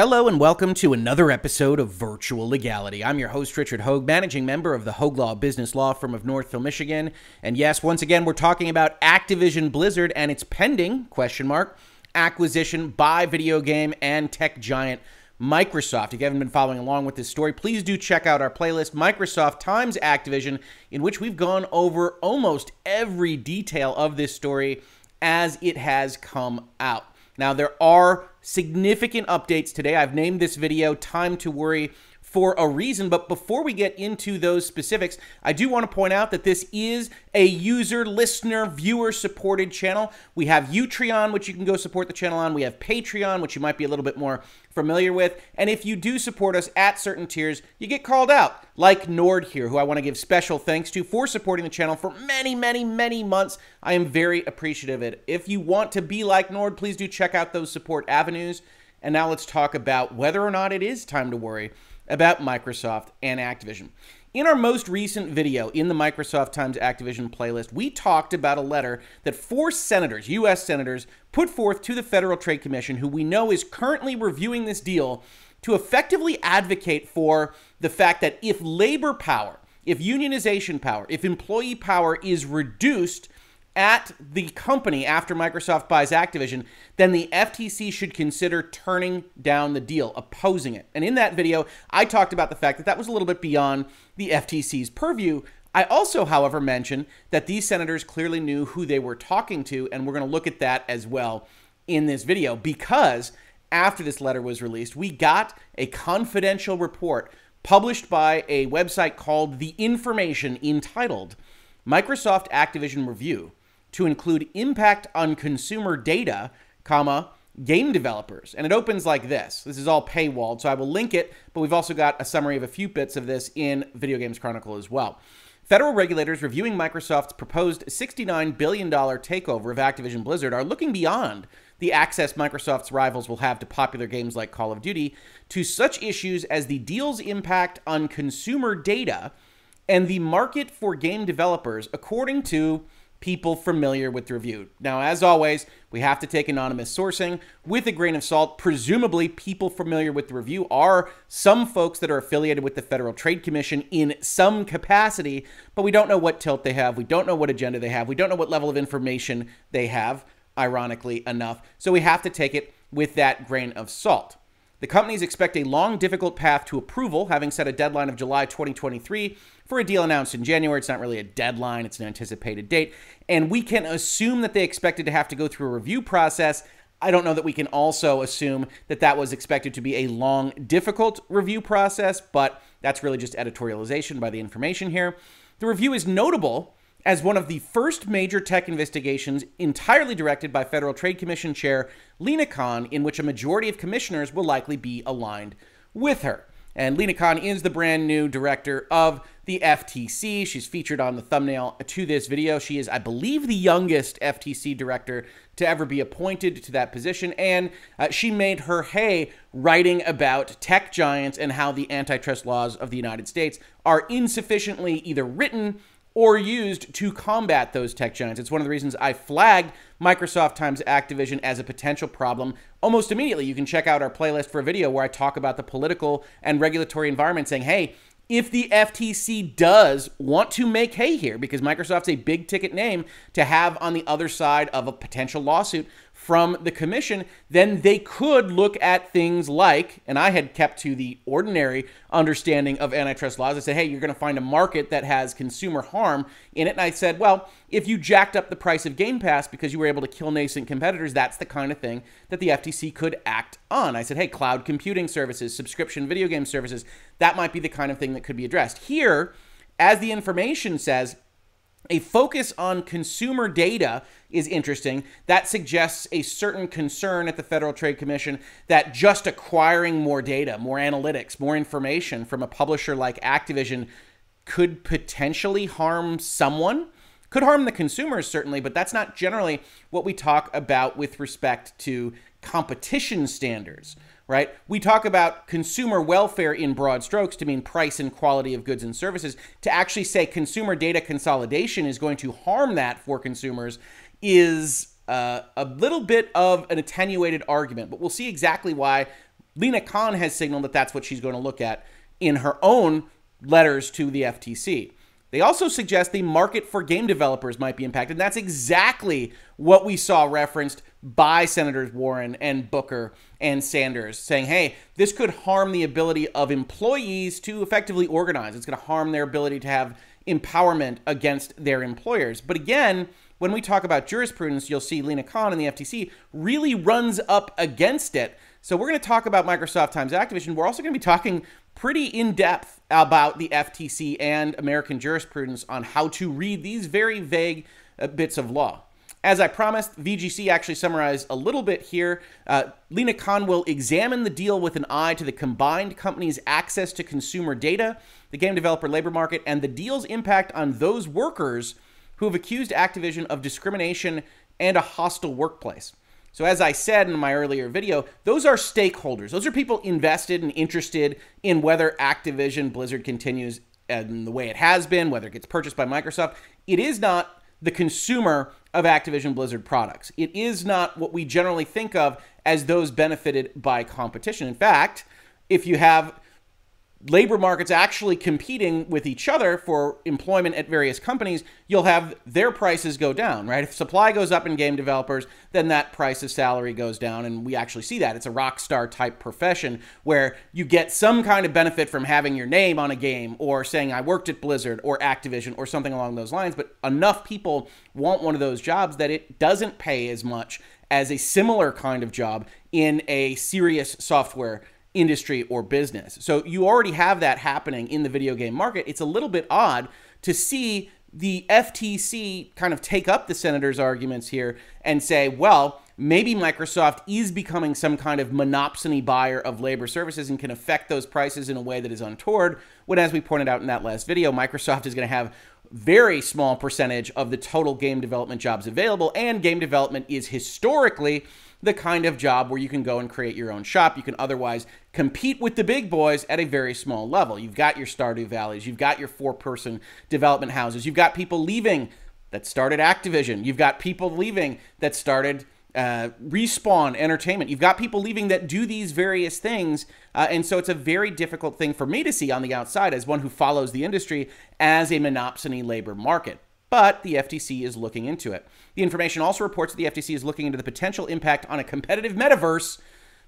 Hello and welcome to another episode of Virtual Legality. I'm your host, Richard Hogue, managing member of the Hogue Law Business Law Firm of Northville, Michigan. And yes, once again, we're talking about Activision Blizzard and its pending, question mark, acquisition by video game and tech giant Microsoft. If you haven't been following along with this story, please do check out our playlist, Microsoft times Activision, in which we've gone over almost every detail of this story as it has come out. Now, there are significant updates today. I've named this video Time to Worry for a reason. But before we get into those specifics, I do want to point out that this is a user, listener, viewer supported channel. We have Utreon, which you can go support the channel on. We have Patreon, which you might be a little bit more familiar with. And if you do support us at certain tiers, you get called out, like Nord here, who I want to give special thanks to for supporting the channel for many, many, many months. I am very appreciative of it. If you want to be like Nord, please do check out those support avenues. And now let's talk about whether or not it is time to worry about Microsoft and Activision. In our most recent video in the Microsoft Times Activision playlist, we talked about a letter that four senators, U.S. senators, put forth to the Federal Trade Commission, who we know is currently reviewing this deal to effectively advocate for the fact that if labor power, if unionization power, if employee power is reduced at the company after Microsoft buys Activision, then the FTC should consider turning down the deal, opposing it. And in that video, I talked about the fact that that was a little bit beyond the FTC's purview. I also, however, mentioned that these senators clearly knew who they were talking to, and we're going to look at that as well in this video because after this letter was released, we got a confidential report published by a website called The Information entitled Microsoft Activision Review to include impact on consumer data, comma, game developers. And it opens like this. This is all paywalled, so I will link it, but we've also got a summary of a few bits of this in Video Games Chronicle as well. Federal regulators reviewing Microsoft's proposed $69 billion takeover of Activision Blizzard are looking beyond the access Microsoft's rivals will have to popular games like Call of Duty to such issues as the deal's impact on consumer data and the market for game developers, according to people familiar with the review. Now, as always, we have to take anonymous sourcing with a grain of salt. Presumably, people familiar with the review are some folks that are affiliated with the Federal Trade Commission in some capacity, but we don't know what tilt they have. We don't know what agenda they have. We don't know what level of information they have, ironically enough. So we have to take it with that grain of salt. The companies expect a long, difficult path to approval, having set a deadline of July 2023 for a deal announced in January. It's not really a deadline, it's an anticipated date. And we can assume that they expected to have to go through a review process. I don't know that we can also assume that that was expected to be a long, difficult review process, but that's really just editorialization by the information here. The review is notable as one of the first major tech investigations entirely directed by Federal Trade Commission Chair Lina Khan, in which a majority of commissioners will likely be aligned with her. And Lina Khan is the brand new director of the FTC. She's featured on the thumbnail to this video. She is, I believe, the youngest FTC director to ever be appointed to that position. And uh, she made her hay writing about tech giants and how the antitrust laws of the United States are insufficiently either written or used to combat those tech giants. It's one of the reasons I flagged Microsoft times Activision as a potential problem almost immediately. You can check out our playlist for a video where I talk about the political and regulatory environment saying, hey, if the FTC does want to make hay here, because Microsoft's a big ticket name to have on the other side of a potential lawsuit from the commission, then they could look at things like, and I had kept to the ordinary understanding of antitrust laws. I said, hey, you're going to find a market that has consumer harm in it. And I said, well, if you jacked up the price of Game Pass because you were able to kill nascent competitors, that's the kind of thing that the FTC could act on. I said, hey, cloud computing services, subscription video game services, that might be the kind of thing that could be addressed. Here, as the information says, a focus on consumer data is interesting. That suggests a certain concern at the Federal Trade Commission that just acquiring more data, more analytics, more information from a publisher like Activision could potentially harm someone. Could harm the consumers, certainly, but that's not generally what we talk about with respect to competition standards right? We talk about consumer welfare in broad strokes to mean price and quality of goods and services. To actually say consumer data consolidation is going to harm that for consumers is uh, a little bit of an attenuated argument, but we'll see exactly why Lina Khan has signaled that that's what she's going to look at in her own letters to the FTC. They also suggest the market for game developers might be impacted. And that's exactly what we saw referenced by Senators Warren and Booker and Sanders, saying, hey, this could harm the ability of employees to effectively organize. It's going to harm their ability to have empowerment against their employers. But again, when we talk about jurisprudence, you'll see Lina Khan and the FTC really runs up against it. So we're going to talk about Microsoft times Activision. We're also going to be talking pretty in depth about the FTC and American jurisprudence on how to read these very vague uh, bits of law. As I promised, VGC actually summarized a little bit here. Uh, Lina Khan will examine the deal with an eye to the combined company's access to consumer data, the game developer labor market, and the deal's impact on those workers who have accused Activision of discrimination and a hostile workplace. So, as I said in my earlier video, those are stakeholders. Those are people invested and interested in whether Activision Blizzard continues in the way it has been, whether it gets purchased by Microsoft. It is not the consumer of Activision Blizzard products. It is not what we generally think of as those benefited by competition. In fact, if you have labor markets actually competing with each other for employment at various companies, you'll have their prices go down, right? If supply goes up in game developers, then that price of salary goes down. And we actually see that. It's a rock star type profession where you get some kind of benefit from having your name on a game or saying, I worked at Blizzard or Activision or something along those lines. But enough people want one of those jobs that it doesn't pay as much as a similar kind of job in a serious software industry or business. So you already have that happening in the video game market. It's a little bit odd to see the FTC kind of take up the senator's arguments here and say, well, maybe Microsoft is becoming some kind of monopsony buyer of labor services and can affect those prices in a way that is untoward. When, as we pointed out in that last video, Microsoft is going to have very small percentage of the total game development jobs available, and game development is historically the kind of job where you can go and create your own shop. You can otherwise compete with the big boys at a very small level. You've got your Stardew Valleys, you've got your four person development houses, you've got people leaving that started Activision, you've got people leaving that started. Uh, respawn entertainment. You've got people leaving that do these various things. Uh, and so it's a very difficult thing for me to see on the outside as one who follows the industry as a monopsony labor market but the FTC is looking into it. The information also reports that the FTC is looking into the potential impact on a competitive metaverse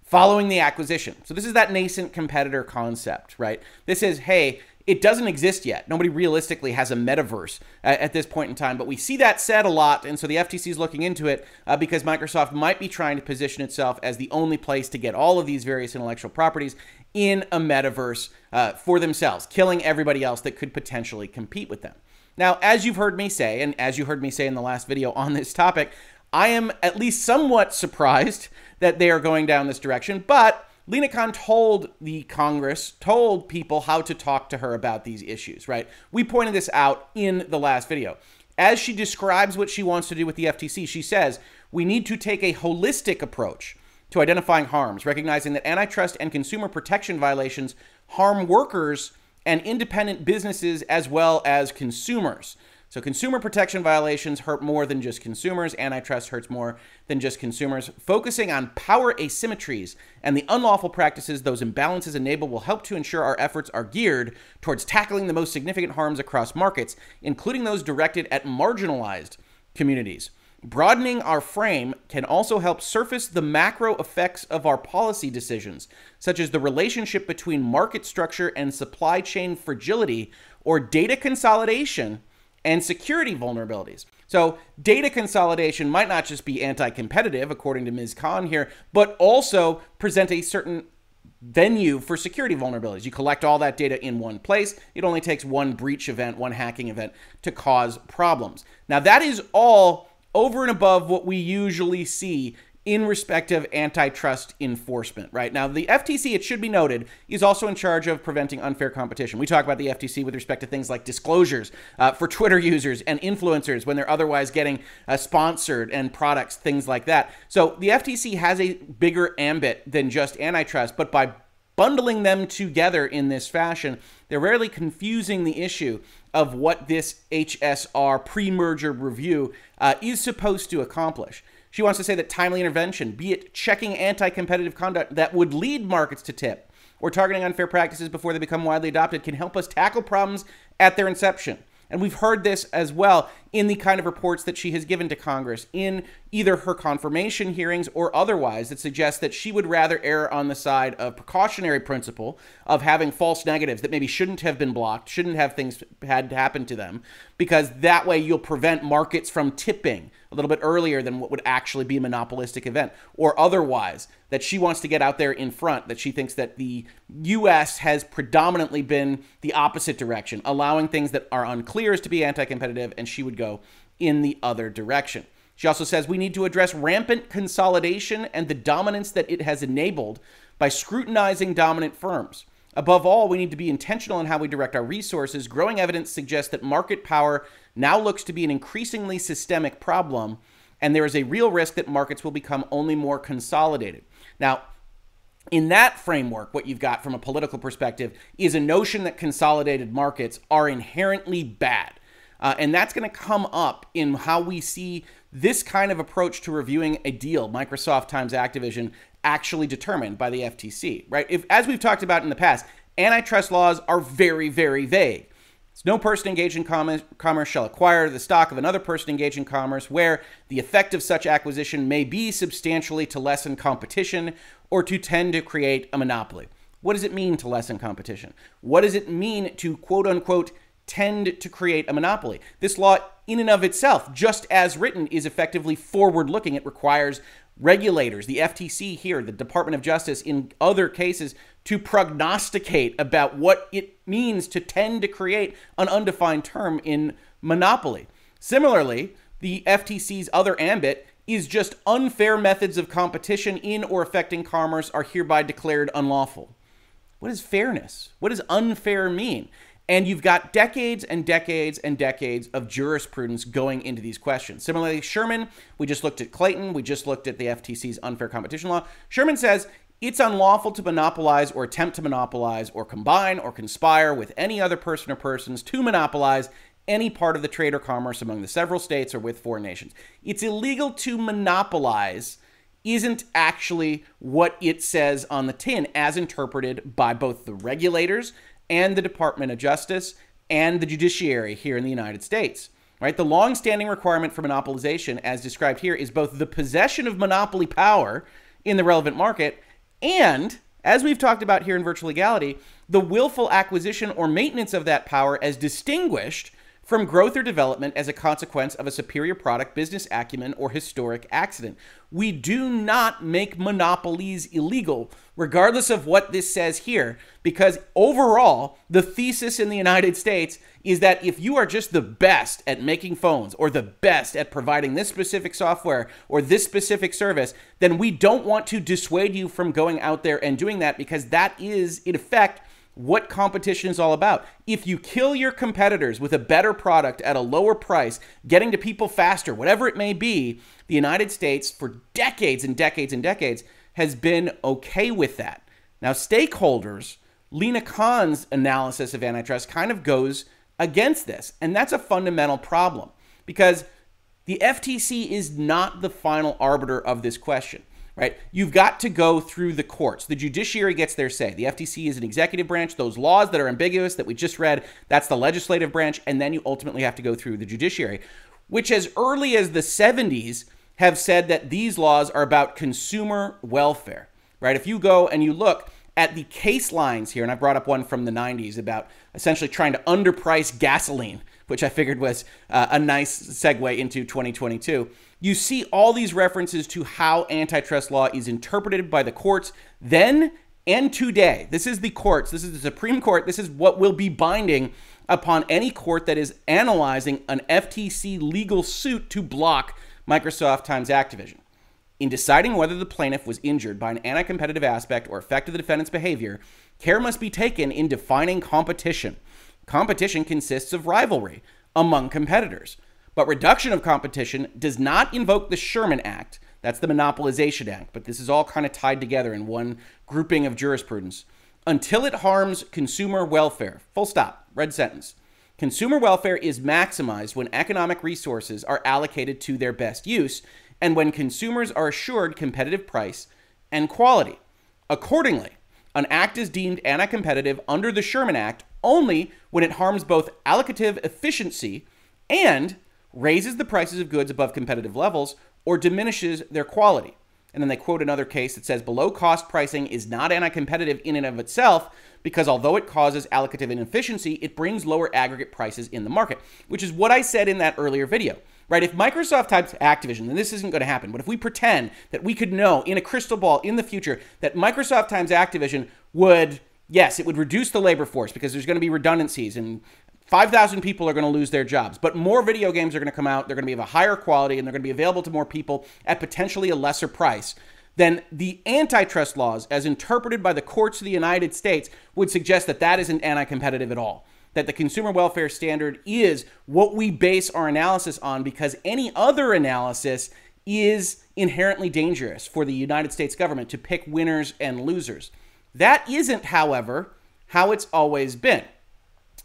following the acquisition. So this is that nascent competitor concept, right? This is, hey, it doesn't exist yet. Nobody realistically has a metaverse at, at, this point in time, but we see that said a lot, and so the FTC is looking into it uh, because Microsoft might be trying to position itself as the only place to get all of these various intellectual properties in a metaverse uh, for themselves, killing everybody else that could potentially compete with them. Now, as you've heard me say, and as you heard me say in the last video on this topic, I am at least somewhat surprised that they are going down this direction, but Lina Khan told the Congress, told people how to talk to her about these issues, right? We pointed this out in the last video. As she describes what she wants to do with the FTC, she says, we need to take a holistic approach to identifying harms, recognizing that antitrust and consumer protection violations harm workers and independent businesses as well as consumers. So, consumer protection violations hurt more than just consumers. Antitrust hurts more than just consumers. Focusing on power asymmetries and the unlawful practices those imbalances enable will help to ensure our efforts are geared towards tackling the most significant harms across markets, including those directed at marginalized communities. Broadening our frame can also help surface the macro effects of our policy decisions, such as the relationship between market structure and supply chain fragility, or data consolidation and security vulnerabilities. So, data consolidation might not just be anti competitive, according to Ms. Khan here, but also present a certain venue for security vulnerabilities. You collect all that data in one place. It only takes one breach event, one hacking event to cause problems. Now, that is all over and above what we usually see in respect of antitrust enforcement, right? Now, the FTC, it should be noted, is also in charge of preventing unfair competition. We talk about the FTC with respect to things like disclosures uh, for Twitter users and influencers when they're otherwise getting uh, sponsored and products, things like that. So the FTC has a bigger ambit than just antitrust, but by bundling them together in this fashion, they're rarely confusing the issue of what this HSR pre merger review uh, is supposed to accomplish. She wants to say that timely intervention, be it checking anti competitive conduct that would lead markets to tip, or targeting unfair practices before they become widely adopted, can help us tackle problems at their inception. And we've heard this as well in the kind of reports that she has given to Congress in either her confirmation hearings or otherwise that suggests that she would rather err on the side of precautionary principle of having false negatives that maybe shouldn't have been blocked, shouldn't have things had happen to them, because that way you'll prevent markets from tipping a little bit earlier than what would actually be a monopolistic event, or otherwise that she wants to get out there in front, that she thinks that the US has predominantly been the opposite direction, allowing things that are unclear as to be anti competitive, and she would go in the other direction. She also says we need to address rampant consolidation and the dominance that it has enabled by scrutinizing dominant firms. Above all, we need to be intentional in how we direct our resources. Growing evidence suggests that market power now looks to be an increasingly systemic problem, and there is a real risk that markets will become only more consolidated. Now, in that framework, what you've got from a political perspective is a notion that consolidated markets are inherently bad. Uh, and that's going to come up in how we see this kind of approach to reviewing a deal, Microsoft times Activision, actually determined by the FTC, right? If, as we've talked about in the past, antitrust laws are very, very vague. It's no person engaged in commerce, commerce shall acquire the stock of another person engaged in commerce where the effect of such acquisition may be substantially to lessen competition or to tend to create a monopoly. What does it mean to lessen competition? What does it mean to quote unquote tend to create a monopoly. This law, in and of itself, just as written, is effectively forward looking. It requires regulators, the FTC here, the Department of Justice, in other cases, to prognosticate about what it means to tend to create an undefined term in monopoly. Similarly, the FTC's other ambit is just unfair methods of competition in or affecting commerce are hereby declared unlawful. What is fairness? What does unfair mean? And you've got decades and decades and decades of jurisprudence going into these questions. Similarly, Sherman, we just looked at Clayton, we just looked at the FTC's unfair competition law. Sherman says it's unlawful to monopolize or attempt to monopolize or combine or conspire with any other person or persons to monopolize any part of the trade or commerce among the several states or with foreign nations. It's illegal to monopolize isn't actually what it says on the tin as interpreted by both the regulators and the Department of Justice and the judiciary here in the United States. Right? The long-standing requirement for monopolization, as described here, is both the possession of monopoly power in the relevant market and, as we've talked about here in virtual legality, the willful acquisition or maintenance of that power as distinguished from growth or development as a consequence of a superior product, business acumen, or historic accident. We do not make monopolies illegal, regardless of what this says here, because overall, the thesis in the United States is that if you are just the best at making phones or the best at providing this specific software or this specific service, then we don't want to dissuade you from going out there and doing that because that is, in effect, what competition is all about. If you kill your competitors with a better product at a lower price, getting to people faster, whatever it may be, the United States, for decades and decades and decades, has been okay with that. Now, stakeholders, Lina Khan's analysis of antitrust kind of goes against this. And that's a fundamental problem because the FTC is not the final arbiter of this question right? You've got to go through the courts. The judiciary gets their say. The FTC is an executive branch. Those laws that are ambiguous that we just read, that's the legislative branch. And then you ultimately have to go through the judiciary, which as early as the 70s have said that these laws are about consumer welfare, right? If you go and you look, at the case lines here, and I brought up one from the 90s about essentially trying to underprice gasoline, which I figured was uh, a nice segue into 2022 you see all these references to how antitrust law is interpreted by the courts then and today. This is the courts, this is the Supreme Court, this is what will be binding upon any court that is analyzing an FTC legal suit to block Microsoft times Activision. In deciding whether the plaintiff was injured by an anti competitive aspect or affected the defendant's behavior, care must be taken in defining competition. Competition consists of rivalry among competitors. But reduction of competition does not invoke the Sherman Act. That's the Monopolization Act, but this is all kind of tied together in one grouping of jurisprudence. Until it harms consumer welfare. Full stop. Red sentence. Consumer welfare is maximized when economic resources are allocated to their best use, and when consumers are assured competitive price and quality. Accordingly, an act is deemed anti competitive under the Sherman Act only when it harms both allocative efficiency and raises the prices of goods above competitive levels or diminishes their quality. And then they quote another case that says below cost pricing is not anti competitive in and of itself because although it causes allocative inefficiency, it brings lower aggregate prices in the market, which is what I said in that earlier video. Right? If Microsoft types Activision, then this isn't going to happen, but if we pretend that we could know in a crystal ball in the future that Microsoft times Activision would, yes, it would reduce the labor force because there's going to be redundancies and 5,000 people are going to lose their jobs, but more video games are going to come out. They're going to be of a higher quality and they're going to be available to more people at potentially a lesser price. Then the antitrust laws, as interpreted by the courts of the United States, would suggest that that isn't anti competitive at all. That the consumer welfare standard is what we base our analysis on because any other analysis is inherently dangerous for the United States government to pick winners and losers. That isn't, however, how it's always been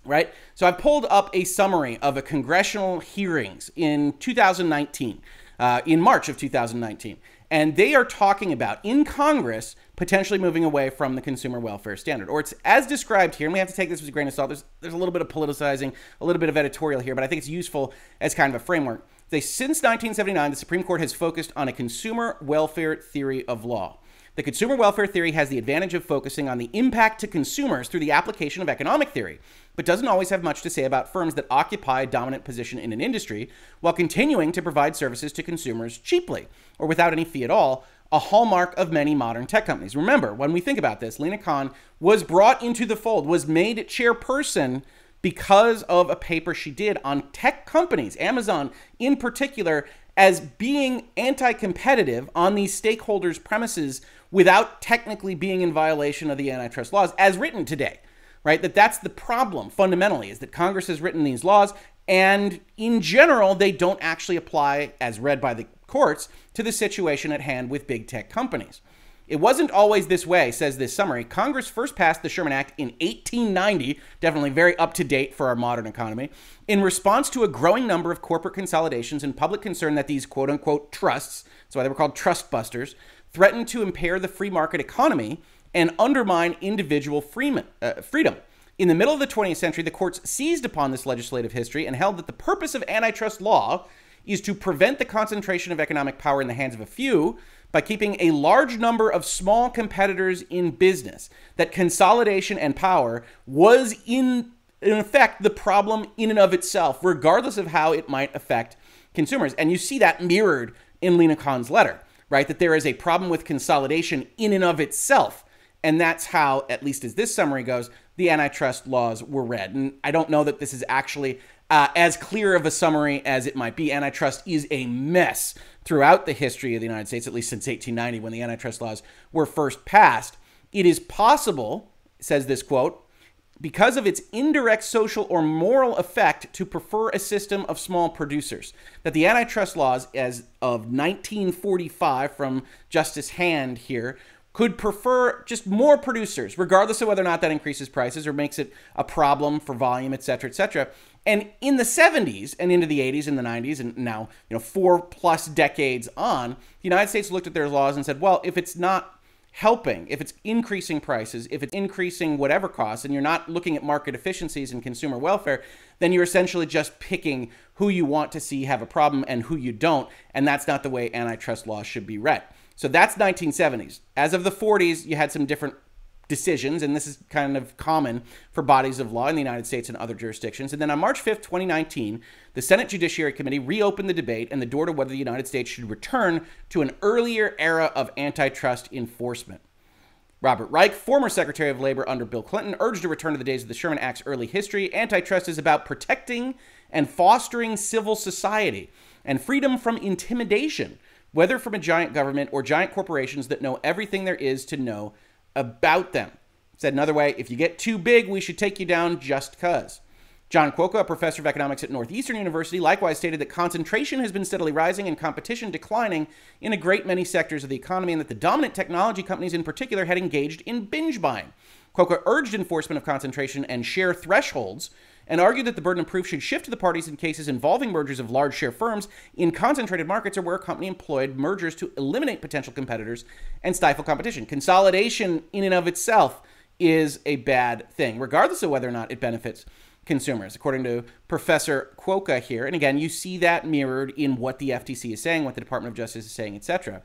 right? So I pulled up a summary of a congressional hearings in 2019, uh, in March of 2019. And they are talking about in Congress potentially moving away from the consumer welfare standard. Or it's as described here, and we have to take this with a grain of salt. There's, there's a little bit of politicizing, a little bit of editorial here, but I think it's useful as kind of a framework. They, since 1979, the Supreme Court has focused on a consumer welfare theory of law. The consumer welfare theory has the advantage of focusing on the impact to consumers through the application of economic theory, but doesn't always have much to say about firms that occupy a dominant position in an industry while continuing to provide services to consumers cheaply or without any fee at all, a hallmark of many modern tech companies. Remember, when we think about this, Lina Khan was brought into the fold, was made chairperson because of a paper she did on tech companies, Amazon in particular, as being anti competitive on these stakeholders' premises without technically being in violation of the antitrust laws as written today. Right? That that's the problem fundamentally is that Congress has written these laws and in general they don't actually apply as read by the courts to the situation at hand with big tech companies. It wasn't always this way, says this summary. Congress first passed the Sherman Act in 1890, definitely very up to date for our modern economy, in response to a growing number of corporate consolidations and public concern that these quote unquote trusts, that's why they were called trust busters, threatened to impair the free market economy and undermine individual uh, freedom. In the middle of the 20th century, the courts seized upon this legislative history and held that the purpose of antitrust law is to prevent the concentration of economic power in the hands of a few by keeping a large number of small competitors in business. That consolidation and power was in in effect the problem in and of itself, regardless of how it might affect consumers. And you see that mirrored in Lina Khan's letter, right? That there is a problem with consolidation in and of itself. And that's how, at least as this summary goes, the antitrust laws were read. And I don't know that this is actually uh, as clear of a summary as it might be. Antitrust is a mess throughout the history of the United States, at least since 1890 when the antitrust laws were first passed. It is possible, says this quote, because of its indirect social or moral effect to prefer a system of small producers. That the antitrust laws, as of 1945 from Justice Hand here, could prefer just more producers, regardless of whether or not that increases prices or makes it a problem for volume, et cetera, et cetera. And in the 70s and into the 80s and the 90s, and now, you know, four plus decades on, the United States looked at their laws and said, well, if it's not helping, if it's increasing prices, if it's increasing whatever costs, and you're not looking at market efficiencies and consumer welfare, then you're essentially just picking who you want to see have a problem and who you don't. And that's not the way antitrust law should be read. So that's 1970s. As of the 40s, you had some different decisions, and this is kind of common for bodies of law in the United States and other jurisdictions. And then on March 5th, 2019, the Senate Judiciary Committee reopened the debate and the door to whether the United States should return to an earlier era of antitrust enforcement. Robert Reich, former Secretary of Labor under Bill Clinton, urged a return to the days of the Sherman Act's early history. Antitrust is about protecting and fostering civil society and freedom from intimidation whether from a giant government or giant corporations that know everything there is to know about them. Said another way, if you get too big, we should take you down just cuz. John Kwoka, a professor of economics at Northeastern University, likewise stated that concentration has been steadily rising and competition declining in a great many sectors of the economy, and that the dominant technology companies in particular had engaged in binge buying. Kwoka urged enforcement of concentration and share thresholds and argued that the burden of proof should shift to the parties in cases involving mergers of large share firms in concentrated markets or where a company employed mergers to eliminate potential competitors and stifle competition. Consolidation, in and of itself, is a bad thing, regardless of whether or not it benefits consumers, according to Professor Kwoka here. And again, you see that mirrored in what the FTC is saying, what the Department of Justice is saying, etc.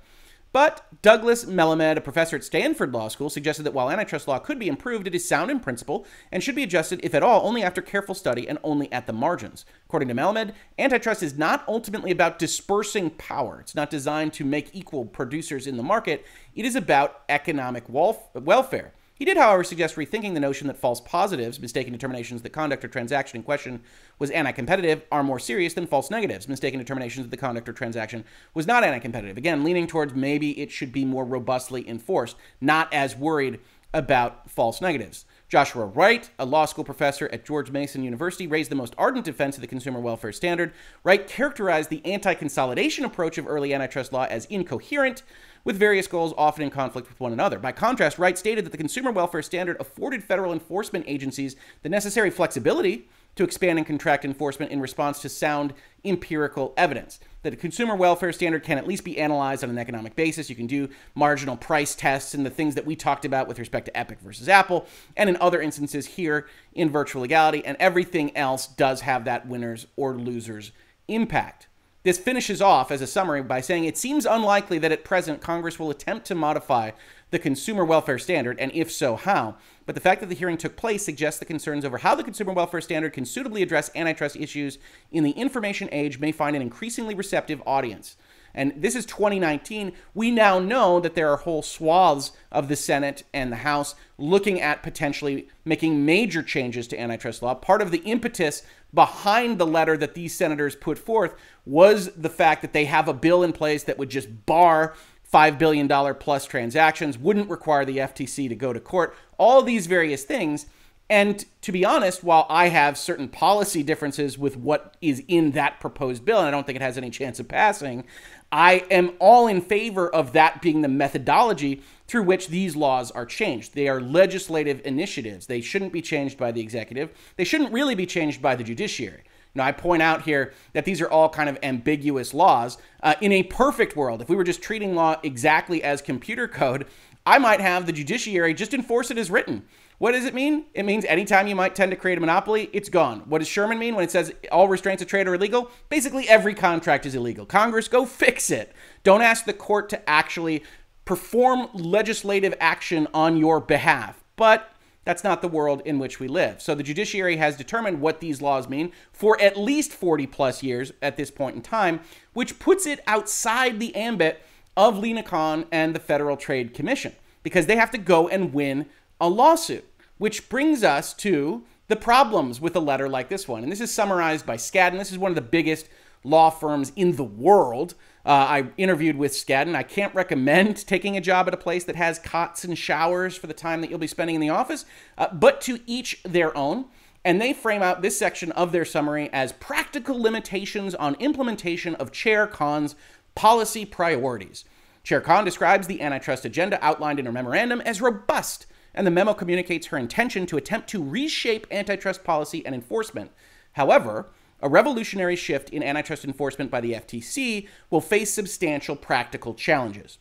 But Douglas Melamed, a professor at Stanford Law School, suggested that while antitrust law could be improved, it is sound in principle and should be adjusted, if at all, only after careful study and only at the margins. According to Melamed, antitrust is not ultimately about dispersing power. It's not designed to make equal producers in the market. It is about economic welfare. He did, however, suggest rethinking the notion that false positives, mistaken determinations that conduct or transaction in question was anti competitive, are more serious than false negatives, mistaken determinations that the conduct or transaction was not anti competitive. Again, leaning towards maybe it should be more robustly enforced, not as worried about false negatives. Joshua Wright, a law school professor at George Mason University, raised the most ardent defense of the consumer welfare standard. Wright characterized the anti consolidation approach of early antitrust law as incoherent, with various goals often in conflict with one another. By contrast, Wright stated that the consumer welfare standard afforded federal enforcement agencies the necessary flexibility to expand and contract enforcement in response to sound empirical evidence. That a consumer welfare standard can at least be analyzed on an economic basis. You can do marginal price tests and the things that we talked about with respect to Epic versus Apple, and in other instances here in virtual legality, and everything else does have that winners or losers impact. This finishes off as a summary by saying it seems unlikely that at present Congress will attempt to modify the consumer welfare standard, and if so, how. But the fact that the hearing took place suggests the concerns over how the consumer welfare standard can suitably address antitrust issues in the information age may find an increasingly receptive audience. And this is 2019. We now know that there are whole swaths of the Senate and the House looking at potentially making major changes to antitrust law. Part of the impetus behind the letter that these senators put forth was the fact that they have a bill in place that would just bar $5 billion plus transactions, wouldn't require the FTC to go to court, all these various things. And to be honest, while I have certain policy differences with what is in that proposed bill, and I don't think it has any chance of passing, I am all in favor of that being the methodology through which these laws are changed. They are legislative initiatives. They shouldn't be changed by the executive. They shouldn't really be changed by the judiciary. Now, I point out here that these are all kind of ambiguous laws. Uh, in a perfect world, if we were just treating law exactly as computer code, I might have the judiciary just enforce it as written. What does it mean? It means anytime you might tend to create a monopoly, it's gone. What does Sherman mean when it says all restraints of trade are illegal? Basically, every contract is illegal. Congress, go fix it. Don't ask the court to actually perform legislative action on your behalf. But that's not the world in which we live. So the judiciary has determined what these laws mean for at least 40 plus years at this point in time, which puts it outside the ambit of Lina Khan and the Federal Trade Commission because they have to go and win a lawsuit. Which brings us to the problems with a letter like this one. And this is summarized by Skadden. This is one of the biggest law firms in the world. Uh, I interviewed with Skadden. I can't recommend taking a job at a place that has cots and showers for the time that you'll be spending in the office, uh, but to each their own. And they frame out this section of their summary as practical limitations on implementation of Chair Khan's policy priorities. Chair Khan describes the antitrust agenda outlined in her memorandum as robust and the memo communicates her intention to attempt to reshape antitrust policy and enforcement. However, a revolutionary shift in antitrust enforcement by the FTC will face substantial practical challenges.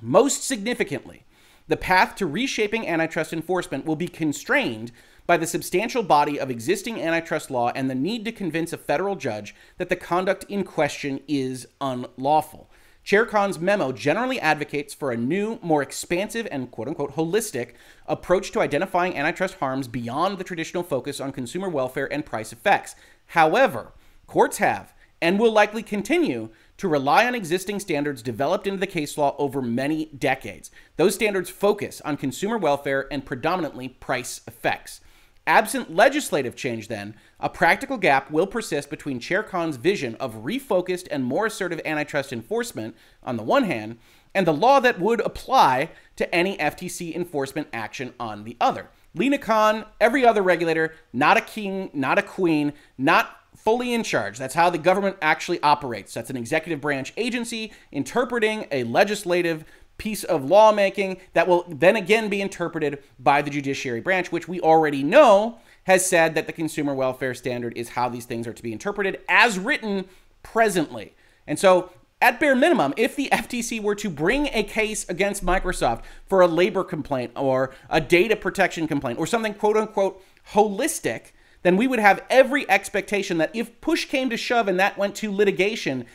Most significantly, the path to reshaping antitrust enforcement will be constrained by the substantial body of existing antitrust law and the need to convince a federal judge that the conduct in question is unlawful. Chair Khan's memo generally advocates for a new, more expansive and quote unquote holistic approach to identifying antitrust harms beyond the traditional focus on consumer welfare and price effects. However, courts have and will likely continue to rely on existing standards developed into the case law over many decades. Those standards focus on consumer welfare and predominantly price effects. Absent legislative change, then, a practical gap will persist between Chair Khan's vision of refocused and more assertive antitrust enforcement on the one hand, and the law that would apply to any FTC enforcement action on the other. Lina Khan, every other regulator, not a king, not a queen, not fully in charge. That's how the government actually operates. That's an executive branch agency interpreting a legislative piece of lawmaking that will then again be interpreted by the judiciary branch, which we already know has said that the consumer welfare standard is how these things are to be interpreted as written presently. And so, at bare minimum, if the FTC were to bring a case against Microsoft for a labor complaint or a data protection complaint or something quote unquote holistic, then we would have every expectation that if push came to shove and that went to litigation,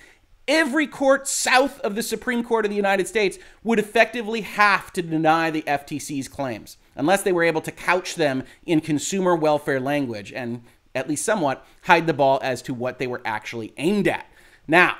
every court south of the Supreme Court of the United States would effectively have to deny the FTC's claims unless they were able to couch them in consumer welfare language and at least somewhat hide the ball as to what they were actually aimed at. Now,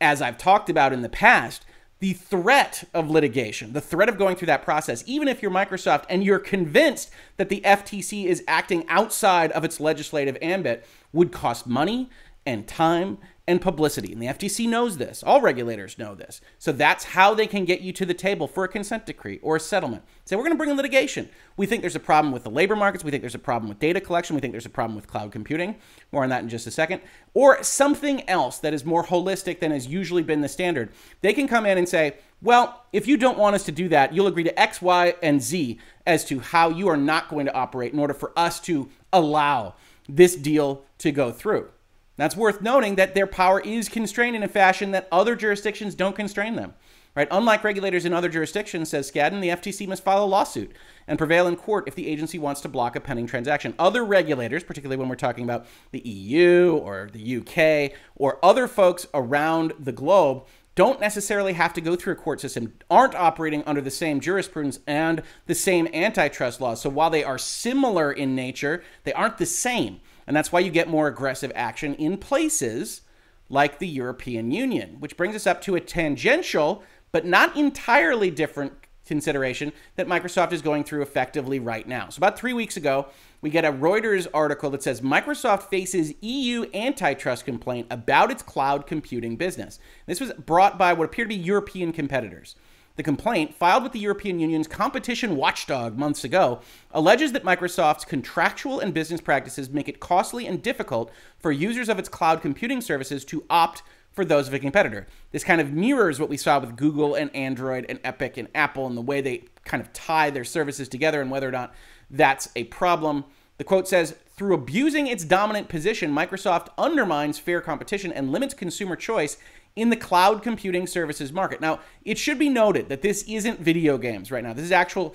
as I've talked about in the past, the threat of litigation, the threat of going through that process, even if you're Microsoft and you're convinced that the FTC is acting outside of its legislative ambit, would cost money and time and publicity. And the FTC knows this. All regulators know this. So that's how they can get you to the table for a consent decree or a settlement. Say, we're going to bring in litigation. We think there's a problem with the labor markets. We think there's a problem with data collection. We think there's a problem with cloud computing. More on that in just a second. Or something else that is more holistic than has usually been the standard. They can come in and say, well, if you don't want us to do that, you'll agree to X, Y, and Z as to how you are not going to operate in order for us to allow this deal to go through. That's worth noting that their power is constrained in a fashion that other jurisdictions don't constrain them. Right? Unlike regulators in other jurisdictions, says Skadden, the FTC must file a lawsuit and prevail in court if the agency wants to block a pending transaction. Other regulators, particularly when we're talking about the EU or the UK or other folks around the globe, don't necessarily have to go through a court system, aren't operating under the same jurisprudence and the same antitrust laws. So while they are similar in nature, they aren't the same. And that's why you get more aggressive action in places like the European Union, which brings us up to a tangential but not entirely different consideration that Microsoft is going through effectively right now. So, about three weeks ago, we get a Reuters article that says Microsoft faces EU antitrust complaint about its cloud computing business. This was brought by what appear to be European competitors. The complaint, filed with the European Union's competition watchdog months ago, alleges that Microsoft's contractual and business practices make it costly and difficult for users of its cloud computing services to opt for those of a competitor. This kind of mirrors what we saw with Google and Android and Epic and Apple and the way they kind of tie their services together and whether or not that's a problem. The quote says, through abusing its dominant position, Microsoft undermines fair competition and limits consumer choice in the cloud computing services market. Now, it should be noted that this isn't video games right now. This is actual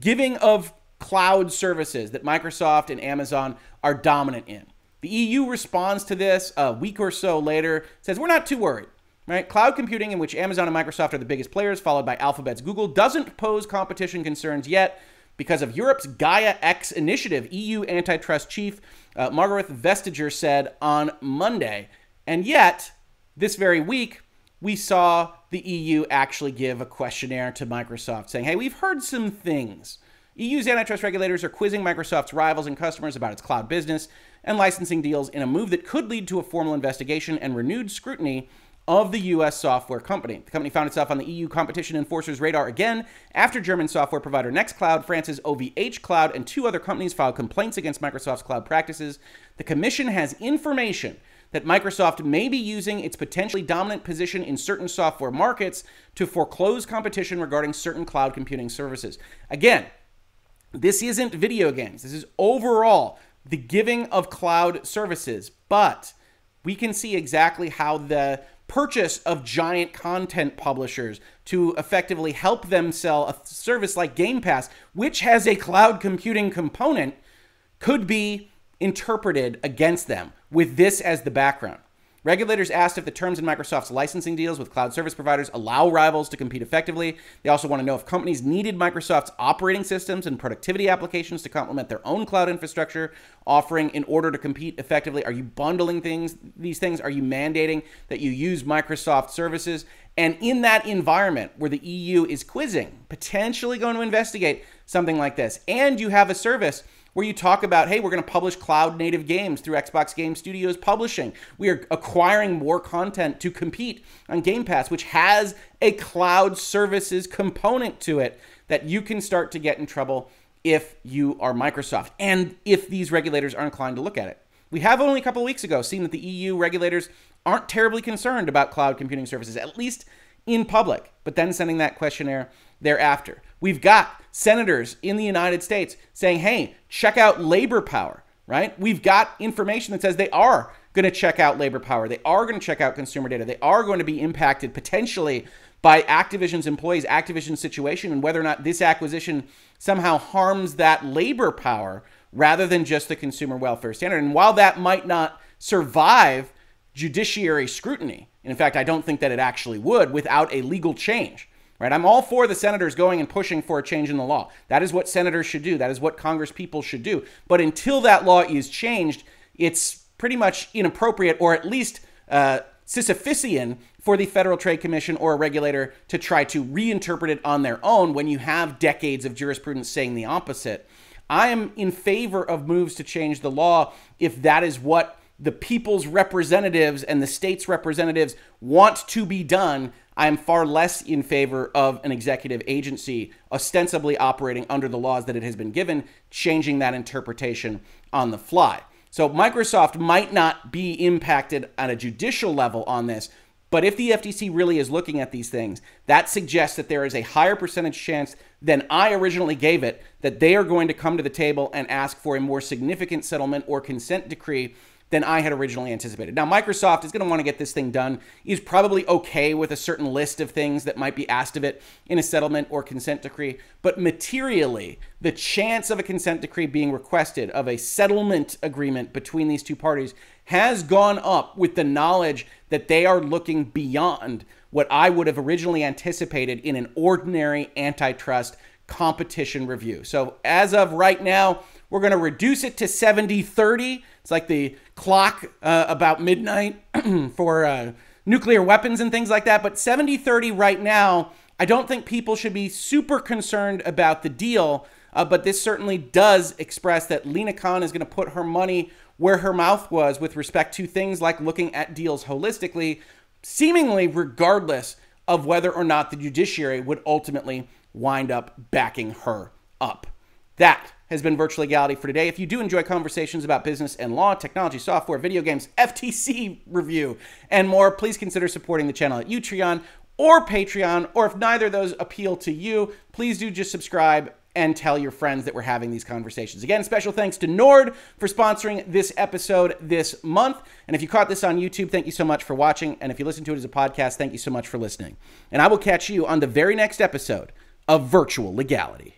giving of cloud services that Microsoft and Amazon are dominant in. The EU responds to this a week or so later, says, We're not too worried. Right? Cloud computing, in which Amazon and Microsoft are the biggest players, followed by Alphabet's Google, doesn't pose competition concerns yet because of Europe's Gaia X initiative, EU antitrust chief uh, Margrethe Vestager said on Monday. And yet, this very week, we saw the EU actually give a questionnaire to Microsoft saying, hey, we've heard some things. EU's antitrust regulators are quizzing Microsoft's rivals and customers about its cloud business and licensing deals in a move that could lead to a formal investigation and renewed scrutiny of the US software company. The company found itself on the EU competition enforcer's radar again after German software provider Nextcloud, France's OVH Cloud, and two other companies filed complaints against Microsoft's cloud practices. The commission has information that Microsoft may be using its potentially dominant position in certain software markets to foreclose competition regarding certain cloud computing services. Again, this isn't video games. This is overall the giving of cloud services, but we can see exactly how the purchase of giant content publishers to effectively help them sell a service like Game Pass, which has a cloud computing component, could be interpreted against them with this as the background. Regulators asked if the terms in Microsoft's licensing deals with cloud service providers allow rivals to compete effectively. They also want to know if companies needed Microsoft's operating systems and productivity applications to complement their own cloud infrastructure offering in order to compete effectively. Are you bundling things these things? Are you mandating that you use Microsoft services? And in that environment where the EU is quizzing, potentially going to investigate something like this, and you have a service where you talk about, hey, we're going to publish cloud native games through Xbox Game Studios Publishing. We are acquiring more content to compete on Game Pass, which has a cloud services component to it that you can start to get in trouble if you are Microsoft and if these regulators are inclined to look at it. We have only a couple of weeks ago seen that the EU regulators aren't terribly concerned about cloud computing services, at least in public, but then sending that questionnaire thereafter. We've got senators in the United States saying, hey, check out labor power. right? We've got information that says they are going to check out labor power. They are going to check out consumer data. They are going to be impacted potentially by Activision's employees, Activision's situation, and whether or not this acquisition somehow harms that labor power rather than just the consumer welfare standard. And while that might not survive judiciary scrutiny, in fact, I don't think that it actually would without a legal change. Right? I'm all for the senators going and pushing for a change in the law. That is what senators should do. That is what Congress people should do. But until that law is changed, it's pretty much inappropriate or at least uh, Sisyphusian for the Federal Trade Commission or a regulator to try to reinterpret it on their own when you have decades of jurisprudence saying the opposite. I am in favor of moves to change the law if that is what the people's representatives and the state's representatives want to be done. I am far less in favor of an executive agency ostensibly operating under the laws that it has been given, changing that interpretation on the fly. So Microsoft might not be impacted at a judicial level on this, but if the FTC really is looking at these things, that suggests that there is a higher percentage chance than I originally gave it that they are going to come to the table and ask for a more significant settlement or consent decree than I had originally anticipated. Now, Microsoft is going to want to get this thing done. Is probably okay with a certain list of things that might be asked of it in a settlement or consent decree, but materially, the chance of a consent decree being requested of a settlement agreement between these two parties has gone up with the knowledge that they are looking beyond what I would have originally anticipated in an ordinary antitrust competition review. So, as of right now, we're going to reduce it to 70 30. It's like the clock uh, about midnight for uh, nuclear weapons and things like that. But 70 30 right now, I don't think people should be super concerned about the deal. Uh, but this certainly does express that Lina Khan is going to put her money where her mouth was with respect to things like looking at deals holistically, seemingly regardless of whether or not the judiciary would ultimately wind up backing her up. That has been Virtual Legality for today. If you do enjoy conversations about business and law, technology, software, video games, FTC review, and more, please consider supporting the channel at Utreon or Patreon. Or if neither of those appeal to you, please do just subscribe and tell your friends that we're having these conversations. Again, special thanks to Nord for sponsoring this episode this month. And if you caught this on YouTube, thank you so much for watching. And if you listen to it as a podcast, thank you so much for listening. And I will catch you on the very next episode of Virtual Legality.